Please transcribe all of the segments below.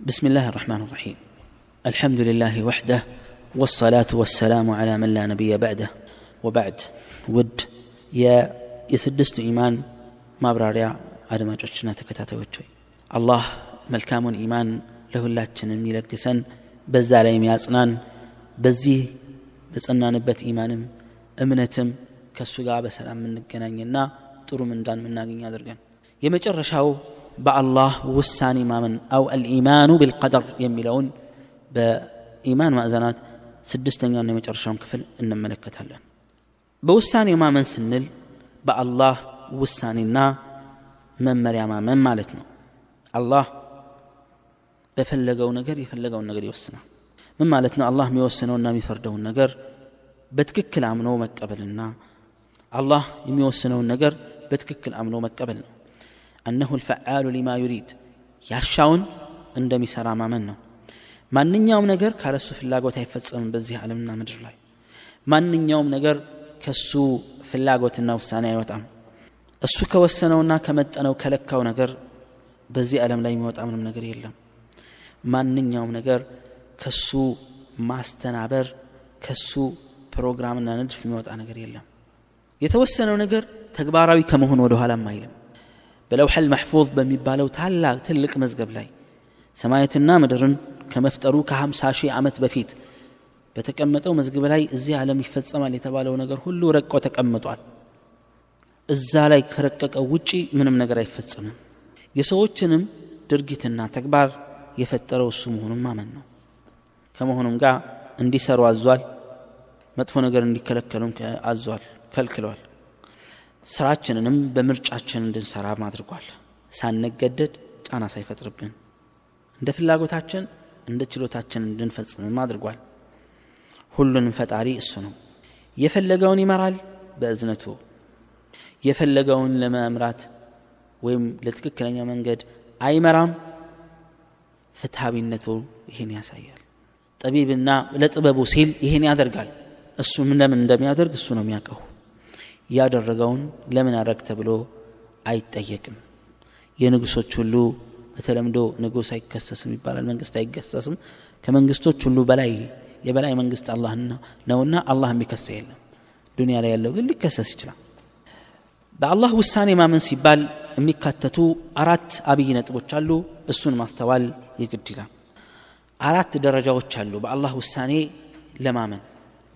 بسم الله الرحمن الرحيم الحمد لله وحده والصلاة والسلام على من لا نبي بعده وبعد ود يا يسدست إيمان ما براريا አድማጮችና ተከታታዮች ሆይ አላህ መልካሙን ኢማን ለሁላችን የሚለግሰን በዛ ላይ የሚያጽናን በዚህ በጸናንበት ኢማንም እምነትም ከእሱ ጋር በሰላም የምንገናኝና ጥሩ ምንዳን የምናገኝ አድርገን የመጨረሻው በአላህ ውሳኔ ማመን አው አልኢማኑ ቢልቀደር የሚለውን በኢማን ማዕዘናት ስድስተኛውና የመጨረሻውን ክፍል እንመለከታለን በውሳኔ ማመን ስንል በአላህ ውሳኔና መመሪያ ማመን ማለት ነው አላህ በፈለገው ነገር የፈለገውን ነገር ይወስናል ምን ማለት ነው አላህ የሚወስነውና የሚፈርደውን ነገር በትክክል አምኖ መቀበልና አላህ የሚወስነውን ነገር በትክክል አምኖ መቀበል ነው አነሁ ልፈዓሉ ሊማ ዩሪድ። ያሻውን እንደሚሰራ ማመን ነው። ማንኛውም ነገር ካለሱ ፍላጎት አይፈጸምም በዚህ ዓለምና ምድር ላይ። ማንኛውም ነገር ከሱ ፍላጎትና ውሳኔ አይወጣም። እሱ ከወሰነውና ከመጠነው ከለካው ነገር በዚህ ዓለም ላይ የሚወጣ ምንም ነገር የለም። ማንኛውም ነገር ከሱ ማስተናበር ከሱ ፕሮግራምና ንድፍ የሚወጣ ነገር የለም። የተወሰነው ነገር ተግባራዊ ከመሆን ወደኋላም አይልም። በለውሐል መሕፉዝ በሚባለው ታላቅ ትልቅ መዝገብ ላይ ሰማያትና ምድርን ከመፍጠሩ ከ50 ሺህ ዓመት በፊት በተቀመጠው መዝገብ ላይ እዚህ ዓለም ይፈጸማል የተባለው ነገር ሁሉ ረቆ ተቀምጧል። እዛ ላይ ከረቀቀው ውጪ ምንም ነገር አይፈጸምም። የሰዎችንም ድርጊትና ተግባር የፈጠረው እሱ መሆኑን ማመን ነው። ከመሆኑም ጋር እንዲሰሩ አዟል። መጥፎ ነገር እንዲከለከሉም አዟል ከልክሏል ስራችንንም በምርጫችን እንድንሰራ አድርጓል። ሳንገደድ ጫና ሳይፈጥርብን እንደ ፍላጎታችን እንደ ችሎታችን እንድንፈጽምም አድርጓል። ሁሉንም ፈጣሪ እሱ ነው። የፈለገውን ይመራል በእዝነቱ። የፈለገውን ለመምራት ወይም ለትክክለኛ መንገድ አይመራም። ፍትሃዊነቱ ይህን ያሳያል። ጠቢብና ለጥበቡ ሲል ይህን ያደርጋል። እሱ ለምን እንደሚያደርግ እሱ ነው የሚያውቀው ያደረገውን ለምን አደረግ ተብሎ አይጠየቅም። የንጉሶች ሁሉ በተለምዶ ንጉስ አይከሰስም ይባላል መንግስት አይከሰስም ከመንግስቶች ሁሉ በላይ የበላይ መንግስት አላህ ነውና አላህ የሚከሰ የለም። ዱንያ ላይ ያለው ግን ሊከሰስ ይችላል። በአላህ ውሳኔ ማመን ሲባል የሚካተቱ አራት አብይ ነጥቦች አሉ። እሱን ማስተዋል የግድ ይላል። አራት ደረጃዎች አሉ በአላህ ውሳኔ ለማመን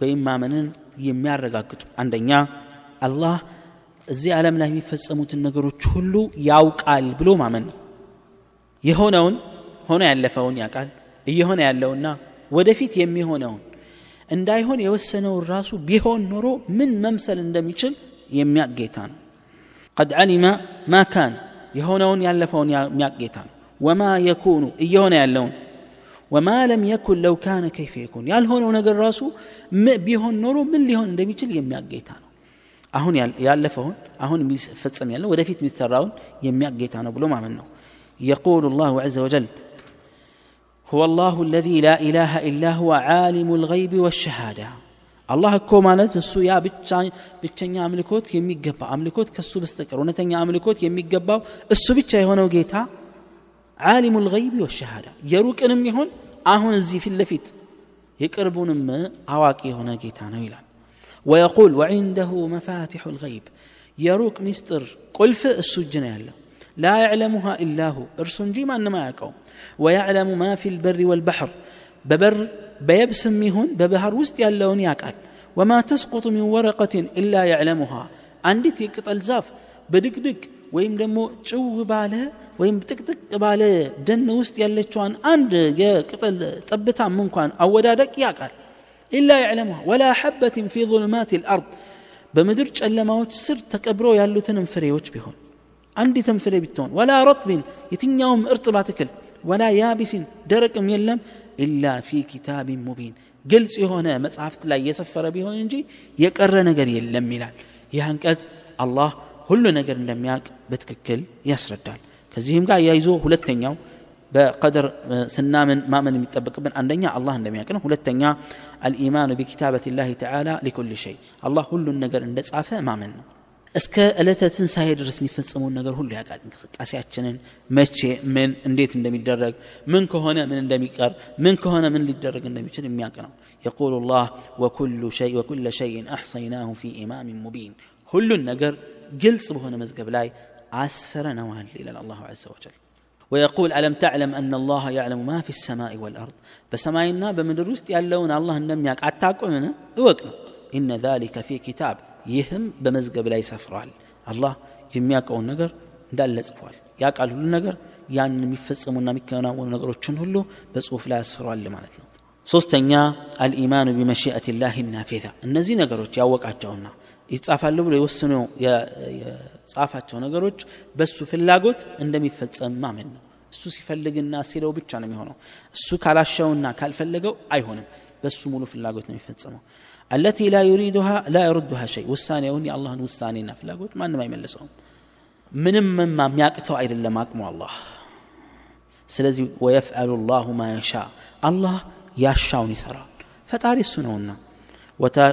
ወይም ማመንን የሚያረጋግጡ። አንደኛ አላህ እዚህ ዓለም ላይ የሚፈጸሙትን ነገሮች ሁሉ ያውቃል ብሎ ማመን ነው የሆነውን ሆኖ ያለፈውን ያውቃል እየሆነ ያለውና ወደፊት የሚሆነውን እንዳይሆን የወሰነውን ራሱ ቢሆን ኖሮ ምን መምሰል እንደሚችል የሚያቅ ጌታ ነው ቀድ ዓሊመ ማ ካን የሆነውን ያለፈውን የሚያቅ ጌታ ነው ወማ የኩኑ እየሆነ ያለውን ወማ ለም የኩን ለው ካነ ከይፈ የኩን ያልሆነው ነገር ራሱ ቢሆን ኖሮ ምን ሊሆን እንደሚችል የሚያቅ ጌታ ነው አሁን ያለፈውን አሁን የሚፈጸም ያለው ወደፊት የሚሰራውን የሚያቅ ጌታ ነው ብሎ ማመን ነው يقول الله عز وجل هو الله الذي لا إله إلا هو عالم الغيب والشهادة الله እኮ ማለት እሱ ያ ብቸኛ አምልኮት የሚገባ አምልኮት ከሱ በስተቀር እውነተኛ አምልኮት የሚገባው እሱ ብቻ የሆነው ጌታ ዓሊሙ ልገይቢ ወሸሃዳ የሩቅንም ይሆን አሁን እዚህ ፊት ለፊት የቅርቡንም አዋቂ የሆነ ጌታ ነው ይላል ويقول وعنده مفاتح الغيب يروك مستر قلف السجن يالله لا يعلمها إلا هو إرسن جي ما إنما يقوم ويعلم ما في البر والبحر ببر بيبس ميهون ببهر وسط ياللون ياكال وما تسقط من ورقة إلا يعلمها عندي يقطع الزاف بدك دك ወይም ደግሞ ጭው ባለ ወይም ጥቅጥቅ ባለ ደን ውስጥ ያለችዋን አንድ የቅጠል ጠብታም እንኳን አወዳደቅ ያውቃል إلا يعلمها. ولا حبة في ظلمات الأرض. بمدرج اللموت سر تكبرو يالو تنفري بهون عندي تنفري بالتون ولا رطب يتن يوم ارتباتكل ولا يابس درك يلم. إلا في كتاب مبين. قلت هنا مسافة لا يسفر بهون إنجي. يكرر نقر يلم ملال يهنكت الله كل نقر لم ياك. بتككل. يسردال. كزيهم قاعد يايزو. هلتن يوم በቀድር ስናምን ማመን የሚጠበቅብን አንደኛ አላህ እንደሚያውቅ ነው ሁለተኛ አልኢማኑ ቢኪታበት ላህ ተዓላ ሊኩል ሸይ አላህ ሁሉን ነገር እንደ ጻፈ ማመን ነው እስከ ዕለተ ትንሣኤ ድረስ የሚፈጸመውን ነገር ሁሉ ያውቃል እንቅስቃሴያችንን መቼ ምን እንዴት እንደሚደረግ ምን ከሆነ ምን እንደሚቀር ምን ከሆነ ምን ሊደረግ እንደሚችል የሚያውቅ ነው የቁሉ ላህ ወኩለ ሸይን አሕሰይናሁ ፊ ኢማም ሙቢን ሁሉን ነገር ግልጽ በሆነ መዝገብ ላይ አስፈረነዋል ይላል አላሁ ዘ ወጀል ويقول ألم تعلم أن الله يعلم ما في السماء والأرض بسماينا بمدر وسط يالون الله لم يقع أتاكم اوكنا إن ذلك في كتاب يهم بمزقب لا يسفرال الله የሚያውቀውን ነገር እንዳለ ጽፏል ያውቃል ሁሉ ነገር ያን የሚፈጸሙና የሚከናወኑ ነገሮችን ሁሉ በጽሁፍ ላይ ያስፍሯል ማለት ነው ሶስተኛ አልኢማኑ ቢመሽአት ላህ ናፊዛ እነዚህ ነገሮች ያወቃቸውና ይጻፋሉ ብሎ የወስኑ የጻፋቸው ነገሮች በሱ ፍላጎት እንደሚፈጸም ማመን ነው እሱ ሲፈልግና ሲለው ብቻ ነው የሚሆነው እሱ ካላሻውና ካልፈለገው አይሆንም በሱ ሙሉ ፍላጎት ነው የሚፈጸመው አለቲ ላ ዩሪዱሃ ላ የሩዱሃ ሸይ ውሳኔውን የአላህን ውሳኔና ፍላጎት ማንም አይመልሰውም ምንም የሚያቅተው አይደለም አቅሙ አላህ ስለዚህ ወየፍዐሉ ላሁ ማ የሻ አላህ ያሻውን ይሰራል ፈጣሪ እሱ ነውና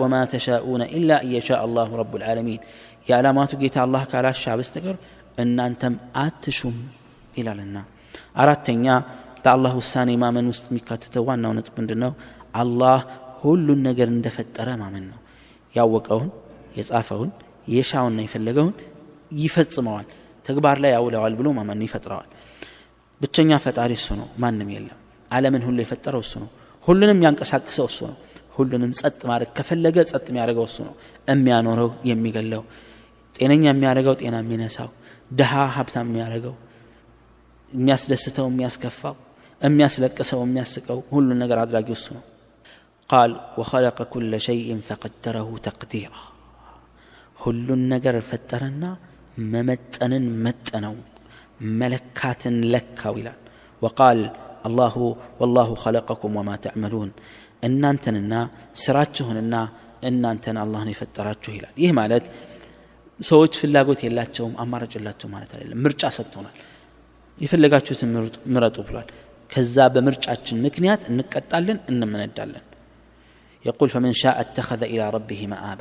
ወማ ተሻኡነ ኢላ እየሻ አላሁ ረቡ ልዓለሚን የዓላማቱ ጌታ አላህ ካላሻ በስተቀር እናንተም አትሹም ይላልና። አራተኛ በአላህ ውሳኔ ማመን ውስጥ የሚካተተው ዋናው ነጥብ ምንድን ነው አላህ ሁሉን ነገር እንደፈጠረ ማመን ነው። ያወቀውን የጻፈውን የሻውና የፈለገውን ይፈጽመዋል። ተግባር ላይ ያውለዋል ብሎ ማመን ይፈጥረዋል። ብቸኛ ፈጣሪ እሱ ነው። ማንም የለም። አለምን ሁሉ የፈጠረው እሱ ነው። ሁሉንም ያንቀሳቅሰው እሱ ነው ሁሉንም ጸጥ ማድረግ ከፈለገ ጸጥ የሚያደርገው እሱ ነው የሚያኖረው የሚገለው ጤነኛ የሚያደርገው ጤና የሚነሳው ድሃ ሀብታም የሚያደርገው የሚያስደስተው የሚያስከፋው የሚያስለቅሰው የሚያስቀው ሁሉን ነገር አድራጊው እሱ ነው ቃል ወኸለቀ ኩለ ሸይን ፈቀደረሁ ተቅዲራ ሁሉን ነገር ፈጠረና መመጠንን መጠነው መለካትን ለካው ይላል ወቃል ಅಲ್ಲಾಹು ವಲ್ಲಾಹು ಖಲಕಕುಂ ವಮಾ ತಅಮಲೂನ್ እናንተንና ስራችሁንና እናንተን አላህን የፈጠራችሁ ይላል ይህ ማለት ሰዎች ፍላጎት የላቸውም አማራጭ የላቸው ማለት አይደለም ምርጫ ሰጥቶናል የፈለጋችሁትን ምረጡ ብሏል ከዛ በምርጫችን ምክንያት እንቀጣለን እንመነዳለን የቁል ፈመን ሻ እተኸዘ ኢላ ረቢህ መአባ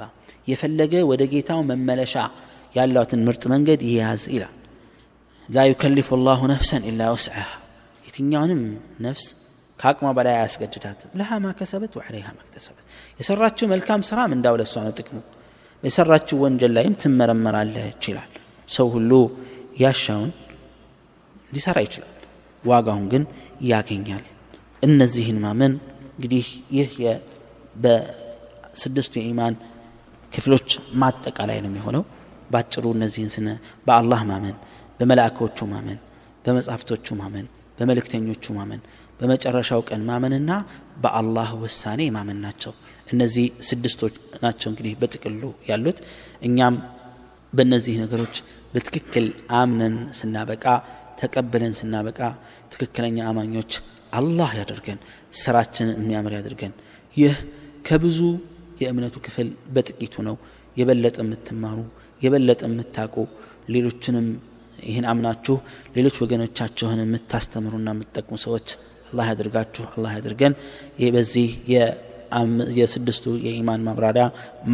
የፈለገ ወደ ጌታው መመለሻ ያሏትን ምርጥ መንገድ ይያዝ ይላል ላ ዩከሊፉ ላሁ ነፍሰን ኢላ ውስዓሃ የትኛውንም ነፍስ ከአቅሟ በላይ አያስገድዳትም። ለሃ ማ ከሰበት ወዐለይሃ መክተሰበት የሰራችው መልካም ስራ ምንዳው ለሷ ነው ጥቅሙ። የሰራችው ወንጀል ላይም ትመረመራለች ይላል። ሰው ሁሉ ያሻውን ሊሰራ ይችላል ዋጋውን ግን ያገኛል። እነዚህን ማመን እንግዲህ ይህ በስድስቱ የኢማን ክፍሎች ማጠቃላይ ነው የሚሆነው። ባጭሩ እነዚህን ስነ በአላህ ማመን በመላእኮቹ ማመን በመጽሐፍቶቹ ማመን በመልእክተኞቹ ማመን በመጨረሻው ቀን ማመንና በአላህ ውሳኔ ማመን ናቸው። እነዚህ ስድስቶች ናቸው እንግዲህ በጥቅሉ ያሉት። እኛም በእነዚህ ነገሮች በትክክል አምነን ስናበቃ ተቀብለን ስናበቃ ትክክለኛ አማኞች አላህ ያደርገን ስራችንን የሚያምር ያድርገን ይህ ከብዙ የእምነቱ ክፍል በጥቂቱ ነው። የበለጠ የምትማሩ የበለጠ የምታውቁ ሌሎችንም ይህን አምናችሁ ሌሎች ወገኖቻችሁን የምታስተምሩና የምትጠቅሙ ሰዎች አላህ ያድርጋችሁ አላህ ያድርገን። ይህ በዚህ የስድስቱ የኢማን ማብራሪያ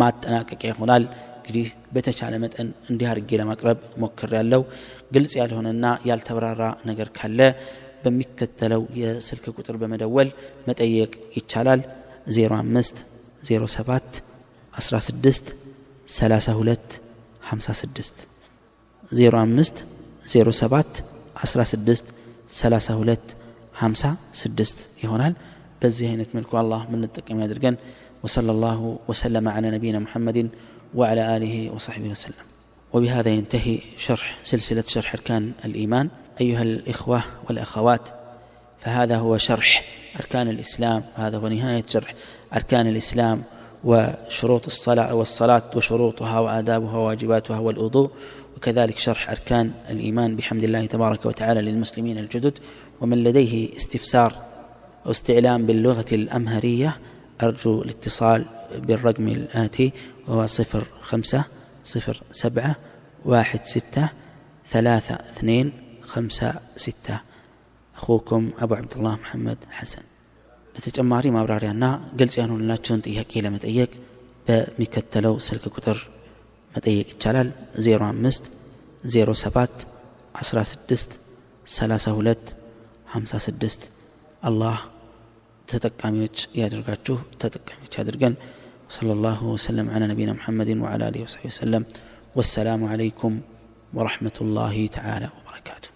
ማጠናቀቂያ ይሆናል። እንግዲህ በተቻለ መጠን እንዲህ አድርጌ ለማቅረብ ሞክር ያለው ግልጽ ያልሆነና ያልተብራራ ነገር ካለ በሚከተለው የስልክ ቁጥር በመደወል መጠየቅ ይቻላል። 05 07 16 32 56 05 07 16 32 56 ይሆናል በዚህ አይነት መልኩ አላህ ምንጠቀም ያድርገን وصلى الله وسلم على نبينا محمد وعلى آله وصحبه وسلم وبهذا ينتهي شرح سلسلة شرح أركان الإيمان أيها الإخوة والأخوات فهذا هو شرح أركان الإسلام هذا هو نهاية شرح أركان الإسلام وشروط الصلاة والصلاة وشروطها وآدابها وواجباتها والوضوء وكذلك شرح أركان الإيمان بحمد الله تبارك وتعالى للمسلمين الجدد ومن لديه استفسار أو استعلام باللغة الأمهرية أرجو الاتصال بالرقم الآتي وهو صفر خمسة صفر سبعة واحد ستة ثلاثة اثنين خمسة ستة أخوكم أبو عبد الله محمد حسن ለተጨማሪ ማብራሪያና ግልጽ ያልሆንላቸውን ጥያቄ ለመጠየቅ በሚከተለው ስልክ ቁጥር መጠየቅ ይቻላል 05 07 16 32 56 አላህ ተጠቃሚዎች ያደርጋችሁ ተጠቃሚዎች ያድርገን وصلى الله وسلم على نبينا محمد وعلى اله وصحبه وسلم والسلام عليكم ورحمه الله تعالى وبركاته